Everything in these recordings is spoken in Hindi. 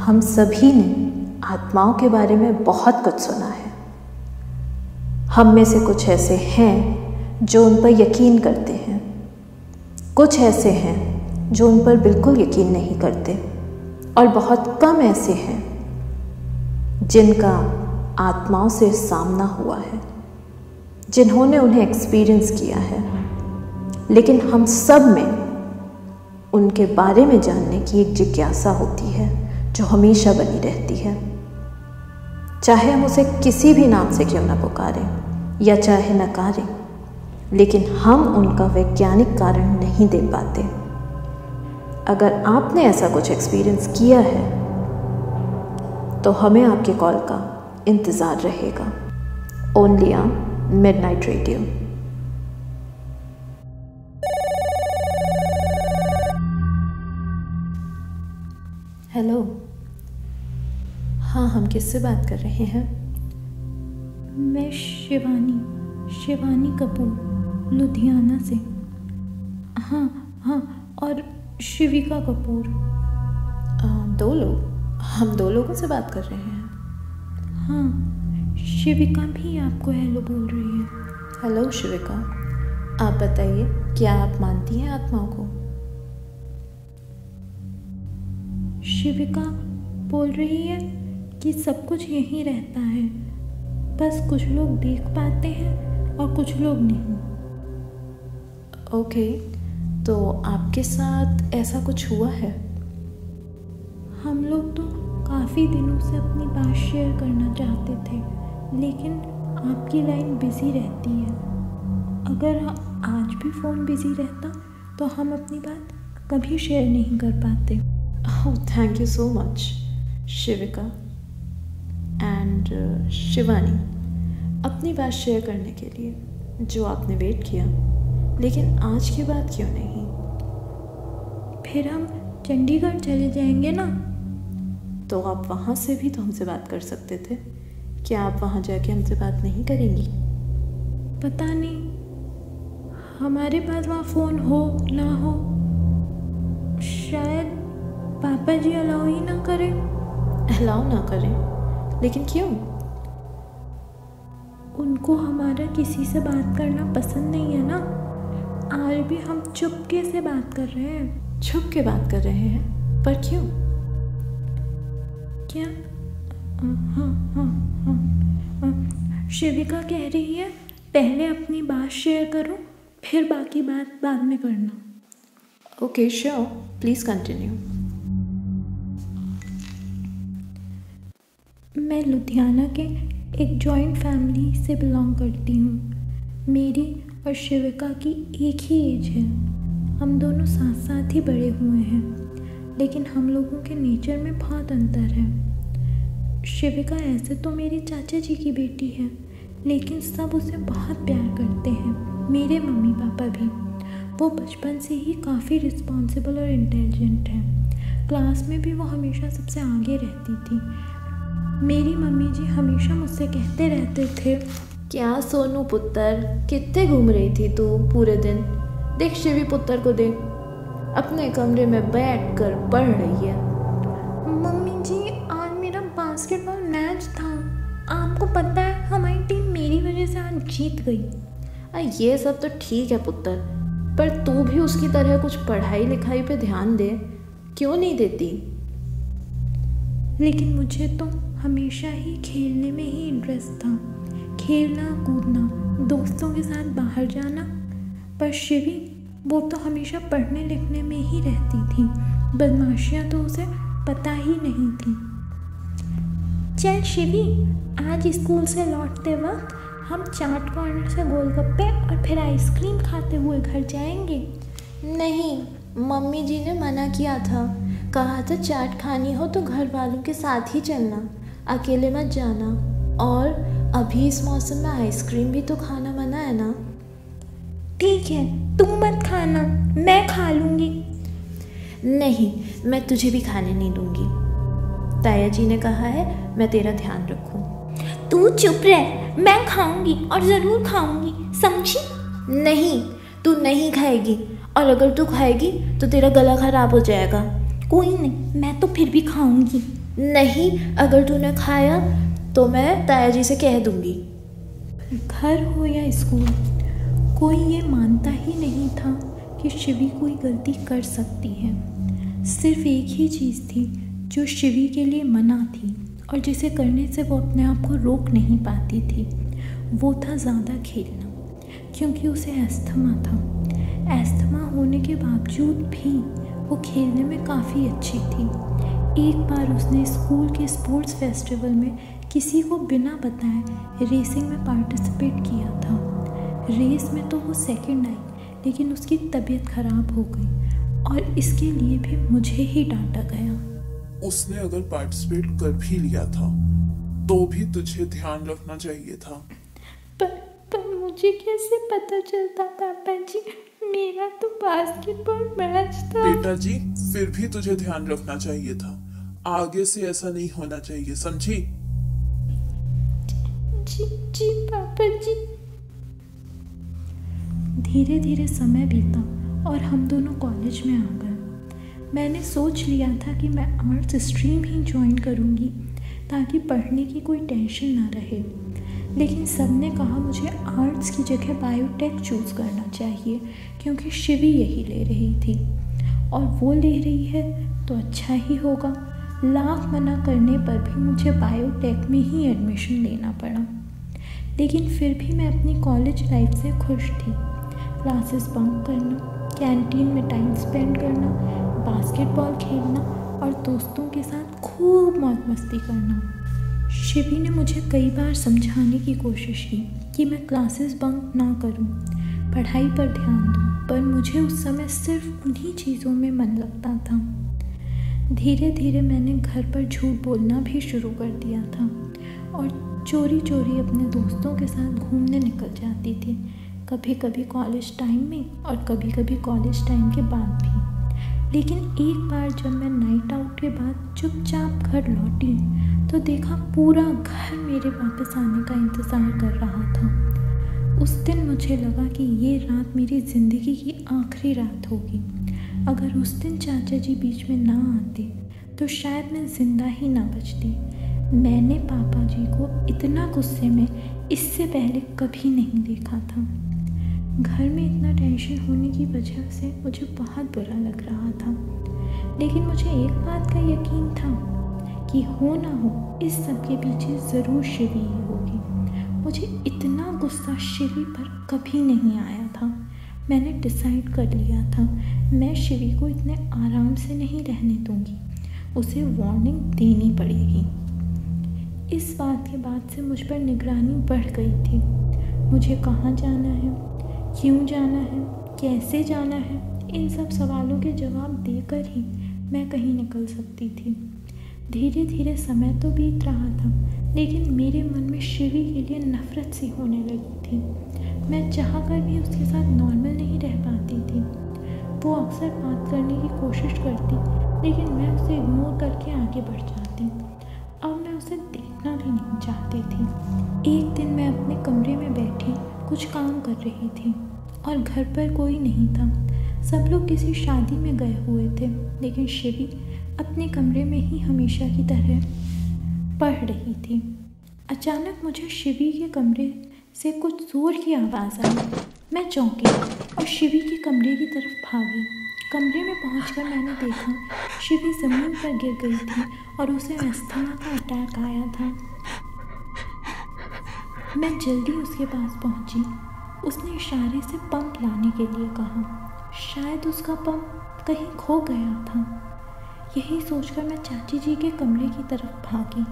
हम सभी ने आत्माओं के बारे में बहुत कुछ सुना है। हम में से कुछ ऐसे हैं जो उन पर यकीन करते हैं। कुछ ऐसे हैं जो उन पर बिल्कुल यकीन नहीं करते। और बहुत कम ऐसे हैं जिनका आत्माओं से सामना हुआ है, जिन्होंने उन्हें एक्सपीरियंस किया है। लेकिन हम सब में उनके बारे में जानने की एक जिज्ञासा होती है। जो हमेशा बनी रहती है। चाहे हम उसे किसी भी नाम से क्यों ना पुकारें या चाहे नकारें लेकिन हम उनका वैज्ञानिक कारण नहीं दे पाते। अगर आपने ऐसा कुछ एक्सपीरियंस किया है तो हमें आपके कॉल का इंतज़ार रहेगा। Only on midnight radio hello हाँ हम किससे बात कर रहे हैं? मैं शिवानी शिवानी कपूर लुधियाना से। हाँ हाँ और शिविका कपूर। आ, दो लोग? हम दो लोगों से बात कर रहे हैं। हाँ शिविका भी आपको हेलो बोल रही है। हेलो शिविका। आप बताइए क्या आप मानती हैं आत्माओं को? शिविका बोल रही है? कि सब कुछ यहीं रहता है। बस कुछ लोग देख पाते हैं और कुछ लोग नहीं। ओके तो आपके साथ ऐसा कुछ हुआ है? हम लोग तो काफ़ी दिनों से अपनी बात शेयर करना चाहते थे लेकिन आपकी लाइन बिज़ी रहती है। अगर आज भी फ़ोन बिज़ी रहता तो हम अपनी बात कभी शेयर नहीं कर पाते। ओह thank you so much Shivika. And uh, Shivani अपनी बात शेयर करने के लिए जो आपने वेट किया। लेकिन आज के बाद क्यों नहीं? फिर हम चंडीगढ़ चले जाएँगे ना? तो आप वहाँ से भी तो हमसे बात कर सकते थे। क्या आप वहाँ जाके हमसे बात नहीं करेंगी? पता नहीं। हमारे पास वहाँ फ़ोन हो ना हो शायद पापा जी अलाउ ही ना करें। अलाउ ना करें? लेकिन क्यों? उनको हमारा किसी से बात करना पसंद नहीं है ना? आज भी हम चुपके से बात कर रहे हैं। छुप के बात कर रहे हैं? पर क्यों? क्या? हाँ हाँ हाँ शिविका कह रही है पहले अपनी बात शेयर करो फिर बाकी बात बाद में करना। ओके श्योर प्लीज़ कंटिन्यू मैं लुधियाना के एक जॉइंट फैमिली से बिलोंग करती हूँ। मेरी और शिविका की एक ही एज है। हम दोनों साथ साथ ही बड़े हुए हैं, लेकिन हम लोगों के नेचर में बहुत अंतर है। शिविका ऐसे तो मेरी चाचा जी की बेटी है, लेकिन सब उसे बहुत प्यार करते हैं, मेरे मम्मी पापा भी। वो बचपन से ही काफ़ी रिस्पॉन्सिबल और इंटेलिजेंट है। क्लास में भी वो हमेशा सबसे आगे रहती थी। मेरी मम्मी जी हमेशा मुझसे कहते रहते थे क्या सोनू पुत्र कितने घूम रही थी तू पूरे दिन? देख शिवी पुत्र को देख। अपने कमरे में बैठ कर पढ़ रही है। मम्मी जी आज मेरा बास्केटबॉल मैच था। आपको पता है हमारी टीम मेरी वजह से आज जीत गई। आ, ये सब तो ठीक है पुत्र पर तू भी उसकी तरह कुछ पढ़ाई लिखाई पे ध्यान दे। क्यों नहीं देती? लेकिन मुझे तो हमेशा ही खेलने में ही इंटरेस्ट था। खेलना, कूदना, दोस्तों के साथ बाहर जाना, पर शिवी, वो तो हमेशा पढ़ने लिखने में ही रहती थी। बदमाशियाँ तो उसे पता ही नहीं थी। चल शिवी, आज स्कूल से लौटते वक्त हम चाट कॉर्नर से गोलगप्पे और फिर आइसक्रीम खाते हुए घर जाएँगे। नहीं, मम्मी जी ने मना किया था। कहा था चाट खानी हो तो घर वालों के साथ ही चलना। अकेले मत जाना। और अभी इस मौसम में आइसक्रीम भी तो खाना मना है ना? ठीक है तू मत खाना मैं खा लूँगी। नहीं मैं तुझे भी खाने नहीं दूँगी। ताया जी ने कहा है मैं तेरा ध्यान रखूँ। तू चुप रह मैं खाऊँगी और ज़रूर खाऊँगी समझी? नहीं तू नहीं खाएगी। और अगर तू खाएगी तो तेरा गला खराब हो जाएगा। कोई नहीं मैं तो फिर भी खाऊँगी। नहीं अगर तूने खाया तो मैं ताया जी से कह दूँगी। घर हो या स्कूल कोई ये मानता ही नहीं था कि शिवी कोई गलती कर सकती है। सिर्फ़ एक ही चीज़ थी जो शिवी के लिए मना थी और जिसे करने से वो अपने आप को रोक नहीं पाती थी वो था ज़्यादा खेलना क्योंकि उसे अस्थमा था। अस्थमा होने के बावजूद भी वो खेलने में काफ़ी अच्छी थी। एक बार उसने स्कूल के स्पोर्ट्स फेस्टिवल में किसी को बिना बताए रेसिंग में पार्टिसिपेट किया था। रेस में तो वो सेकंड आई लेकिन उसकी तबीयत ख़राब हो गई और इसके लिए भी मुझे ही डांटा गया। उसने अगर पार्टिसिपेट कर भी लिया था तो भी तुझे ध्यान रखना चाहिए था। पर पर मुझे कैसे पता चलता पापा जी मेरा तो बास्केटबॉल मैच था। बेटा जी फिर भी तुझे ध्यान रखना चाहिए था। आगे से ऐसा नहीं होना चाहिए समझी? जी जी पापा जी। धीरे धीरे समय बीता और हम दोनों कॉलेज में आ गए। मैंने सोच लिया था कि मैं आर्ट्स स्ट्रीम ही ज्वाइन करूँगी ताकि पढ़ने की कोई टेंशन ना रहे। लेकिन सबने कहा, मुझे आर्ट्स की जगह बायोटेक चूज़ करना चाहिए, क्योंकि शिवी यही ले रही थी। और वो ले रही है तो अच्छा ही होगा। लाख मना करने पर भी मुझे बायोटेक में ही एडमिशन लेना पड़ा। लेकिन फिर भी मैं अपनी कॉलेज लाइफ से खुश थी। क्लासेस बंक करना कैंटीन में टाइम स्पेंड करना बास्केटबॉल खेलना और दोस्तों के साथ खूब मौज मस्ती करना। शिवी ने मुझे कई बार समझाने की कोशिश की कि मैं क्लासेस बंक ना करूँ, पढ़ाई पर ध्यान दूँ, पर मुझे उस समय सिर्फ़ उन्हीं चीज़ों में मन लगता था। धीरे धीरे मैंने घर पर झूठ बोलना भी शुरू कर दिया था और चोरी चोरी अपने दोस्तों के साथ घूमने निकल जाती थी कभी कभी कॉलेज टाइम में और कभी कभी कॉलेज टाइम के बाद भी। लेकिन एक बार जब मैं नाइट आउट के बाद चुपचाप घर लौटी तो देखा पूरा घर मेरे वापस आने का इंतज़ार कर रहा था। उस दिन मुझे लगा कि ये रात मेरी ज़िंदगी की आखिरी रात होगी। अगर उस दिन चाचा जी बीच में ना आते तो शायद मैं ज़िंदा ही ना बचती। मैंने पापा जी को इतना गुस्से में इससे पहले कभी नहीं देखा था। घर में इतना टेंशन होने की वजह से मुझे बहुत बुरा लग रहा था। लेकिन मुझे एक बात का यकीन था कि हो ना हो, इस सब के पीछे ज़रूर शिवी ही होगी। मुझे इतना गुस्सा शिवी पर कभी नहीं आया था। मैंने डिसाइड कर लिया था, मैं शिवी को इतने आराम से नहीं रहने दूँगी। उसे वार्निंग देनी पड़ेगी। इस बात के बाद से मुझ पर निगरानी बढ़ गई थी। मुझे कहाँ जाना है? क्यों जाना है? कैसे जाना है? इन सब सवालों के जवाब देकर ही मैं कहीं निकल सकती थी। धीरे धीरे समय तो बीत रहा था, लेकिन मेरे मन में शिवी के लिए नफ़रत सी होने लगी थी। मैं चाह कर भी उसके साथ नॉर्मल नहीं रह पाती थी। वो अक्सर बात करने की कोशिश करती, लेकिन मैं उसे इग्नोर करके आगे बढ़ जाती। अब मैं उसे देखना भी नहीं चाहती थी। एक दिन मैं अपने कमरे में बैठी, कुछ काम कर रही थी, और घर पर कोई नहीं था। सब लोग किसी शादी में गए हुए थे, लेकिन शिवी अपने कमरे में ही हमेशा की तरह पढ़ रही थी। अचानक मुझे शिवी के कमरे से कुछ ज़ोर की आवाज़ आई। मैं चौंकी और शिवी के कमरे की तरफ़ भागी। कमरे में पहुंचकर मैंने देखा, शिवी ज़मीन पर गिर गई थी और उसे अस्थमा का अटैक आया था। मैं जल्दी उसके पास पहुँची। उसने इशारे से पंप लाने के लिए कहा। शायद उसका पंप कहीं खो गया था। यही सोचकर मैं चाची जी के कमरे की तरफ़ भागी।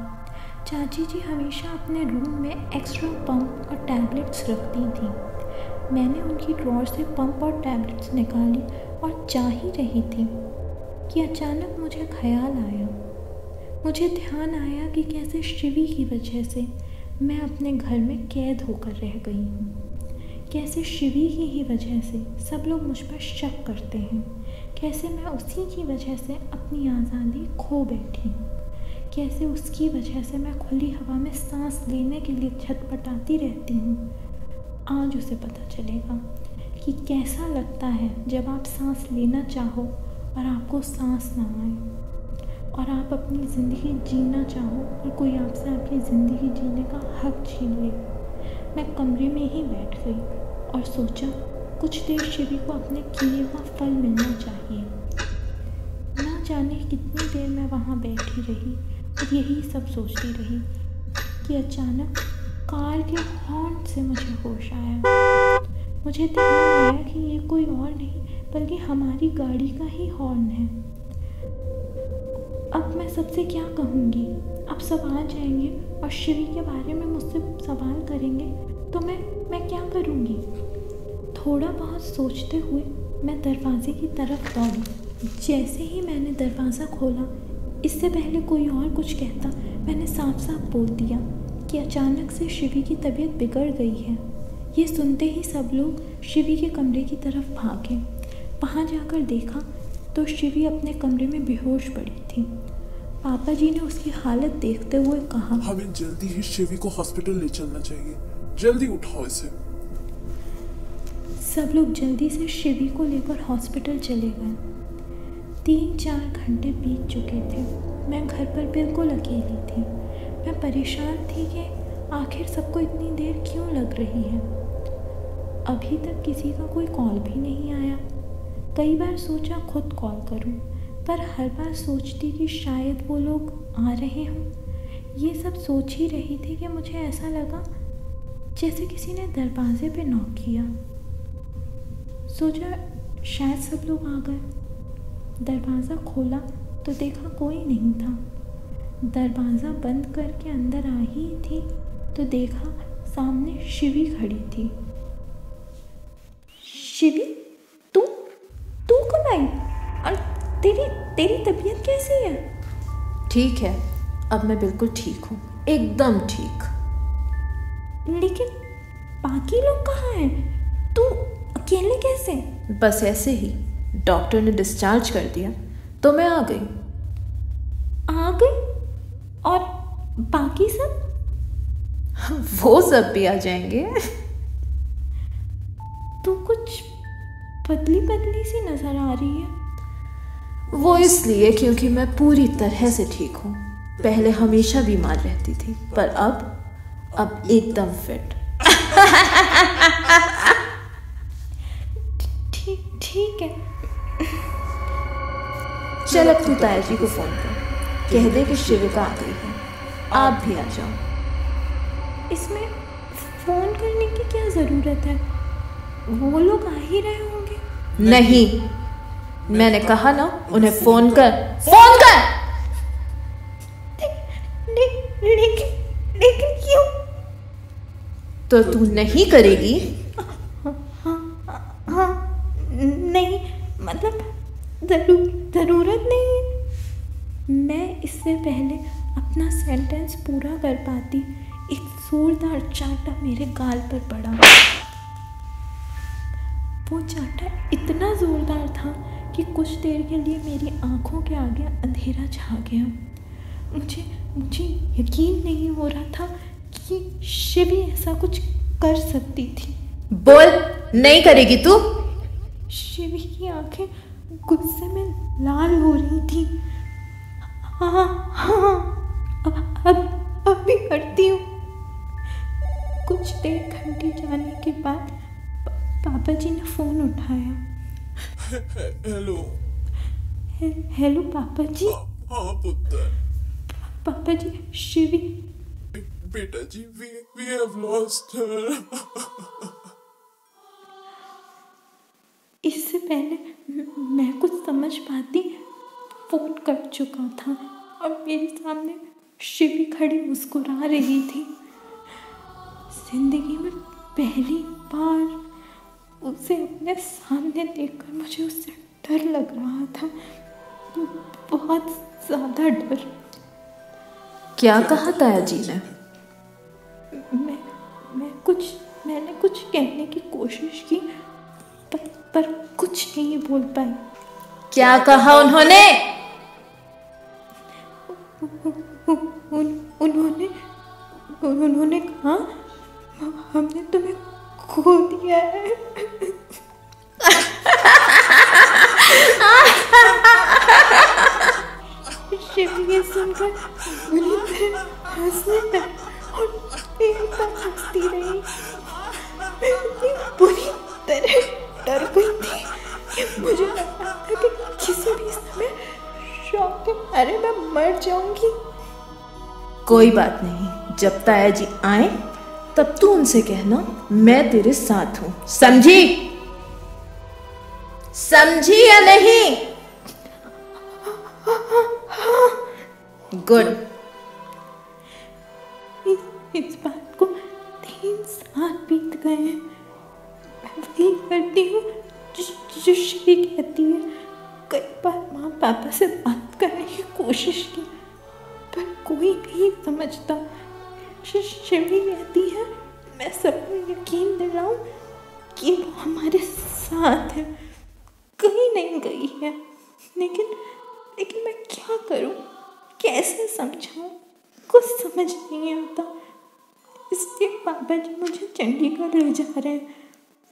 चाची जी हमेशा अपने रूम में एक्स्ट्रा पंप और टैबलेट्स रखती थी। मैंने उनकी ड्रॉर से पंप और टैबलेट्स निकाली और चाह ही रही थी कि अचानक मुझे ख्याल आया। मुझे ध्यान आया कि कैसे शिवी की वजह से मैं अपने घर में कैद होकर रह गई हूँ। कैसे शिवी की ही वजह से सब लोग मुझ पर शक करते हैं। कैसे मैं उसी की वजह से अपनी आज़ादी खो बैठी? कैसे उसकी वजह से मैं खुली हवा में सांस लेने के लिए छटपटाती रहती हूँ? आज उसे पता चलेगा कि कैसा लगता है जब आप सांस लेना चाहो और आपको सांस ना आए। और आप अपनी ज़िंदगी जीना चाहो और कोई आपसे आपकी ज़िंदगी जीने का हक छीन ले। मैं कमरे में ही बैठ गई और सोचा कुछ देर शिवी को अपने किए का फल मिलना चाहिए। ना जाने कितनी देर मैं वहाँ बैठी रही और यही सब सोचती रही कि अचानक कार के हॉर्न से मुझे होश आया। मुझे ध्यान आया कि ये कोई और नहीं, बल्कि हमारी गाड़ी का ही हॉर्न है। अब मैं सबसे क्या कहूँगी? अब सब आ जाएँगे और शिवी के बारे में मुझसे सवाल करेंगे तो मैं मैं क्या करूँगी? थोड़ा बहुत सोचते हुए मैं दरवाजे की तरफ़ दौड़ी। जैसे ही मैंने दरवाज़ा खोला, इससे पहले कोई और कुछ कहता, मैंने साफ़ साफ़ बोल दिया कि अचानक से शिवी की तबीयत बिगड़ गई है। ये सुनते ही सब लोग शिवी के कमरे की तरफ़ भागे। वहाँ जाकर देखा तो शिवी अपने कमरे में बेहोश पड़ी थी। पापा जी ने उसकी हालत देखते हुए कहा, हमें जल्दी ही शिवी को हॉस्पिटल ले चलना चाहिए। जल्दी उठाओ इसे। सब लोग जल्दी से शिवी को लेकर हॉस्पिटल चले गए। तीन चार घंटे बीत चुके थे। मैं घर पर बिल्कुल अकेली थी। मैं परेशान थी कि आखिर सबको इतनी देर क्यों लग रही है? अभी तक किसी का कोई कॉल भी नहीं आया। कई बार सोचा खुद कॉल करूँ, पर हर बार सोचती कि शायद वो लोग आ रहे हों। ये सब सोच ही रही थी कि मुझे ऐसा लगा जैसे किसी ने दरवाजे पे नॉक किया। सोचा शायद सब लोग आ गए। दरवाज़ा खोला तो देखा कोई नहीं था। दरवाज़ा बंद करके अंदर आ ही थी तो देखा सामने शिवी खड़ी थी। शिवी तू तू कब आई? और तेरी तेरी तबीयत कैसी है? ठीक है अब मैं बिल्कुल ठीक हूँ एकदम ठीक। लेकिन कैसे बस ऐसे ही डॉक्टर ने डिस्चार्ज कर दिया तो मैं आ गई। आ गई? और बाकी सब? वो सब भी आ जाएँगे। तू कुछ पतली पतली सी नज़र आ रही है। वो इसलिए क्योंकि मैं पूरी तरह से ठीक हूँ। पहले हमेशा बीमार रहती थी पर अब अब एकदम फिट चल अब तू ताया जी को फ़ोन कर। कह दे कि शिविका आ गई है। आप भी आ जाओ। इसमें फ़ोन करने की क्या ज़रूरत है? वो लोग आ ही रहे होंगे। नहीं। मैंने कहा ना उन्हें फ़ोन कर। फ़ोन कर! लेकिन लेकिन क्यों? तो तू नहीं करेगी? हाँ नहीं मतलब ज़रूर। ज़रूरत नहीं है। मैं इससे पहले अपना सेंटेंस पूरा कर पाती। एक जोरदार चाटा मेरे गाल पर पड़ा। वो चाटा इतना ज़ोरदार था कि कुछ देर के लिए मेरी आँखों के आगे अंधेरा छा गया। मुझे मुझे यकीन नहीं हो रहा था कि शिवी ऐसा कुछ कर सकती थी। बोल नहीं करेगी तू? शिवी की आँखें गुस्से में लाल हो रही थी। हाँ हाँ अब अब भी करती हूँ। कुछ देर घंटी जाने के बाद पापा जी ने फ़ोन उठाया। हेलो। हे, हेलो पापा जी हाँ पुत्र। पापा जी शिवी। बेटा जी वी वी हैव लॉस्ट इससे पहले मैं कुछ समझ पाती फ़ोन कर चुका था और मेरे सामने शिवी खड़ी मुस्कुरा रही थी। ज़िंदगी में पहली बार उसे अपने सामने देखकर मुझे उससे डर लग रहा था बहुत ज़्यादा डर। क्या कहा ताया जी ने? मैं मैं कुछ मैंने कुछ कहने की कोशिश की पर पर कुछ नहीं बोल पाई। क्या कहा उन्होंने? उन, उन्होंने उन्होंने कहा हमने तुम्हें खो दिया है। शिव ये सुनकर बुरी हंसने लगा और देर तक हंसती रही। मारे मैं मर जाऊँगी। कोई बात नहीं जब ताया जी आए तब तू उनसे कहना मैं तेरे साथ हूँ। समझी? समझी या नहीं? गुड। इस, बात को तीन साल बीत गए हैं। मैं वही करती हूँ जो श्री कहती है। कई बार माँ पापा से बात कोशिश की, पर कोई नहीं समझता शि- शिवरी कहती है। मैं सबको यकीन दिलाऊं कि वो हमारे साथ है। कहीं नहीं गई है, लेकिन लेकिन मैं क्या करूँ? कैसे समझाऊं? कुछ समझ नहीं आता। इसलिए पापा जी मुझे चंडीगढ़ ले जा रहे हैं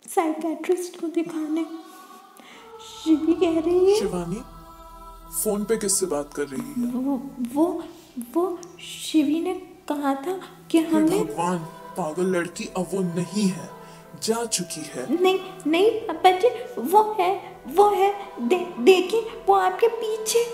साइकेट्रिस्ट को दिखाने। शिवी कह रही है शिवानी? फ़ोन पे किससे बात कर रही है? वो वो वो शिवी ने कहा था कि हमें भगवान पागल लड़की अब वो नहीं है जा चुकी है। नहीं नहीं पापा जी वो है वो है दे, देखिए वो आपके पीछे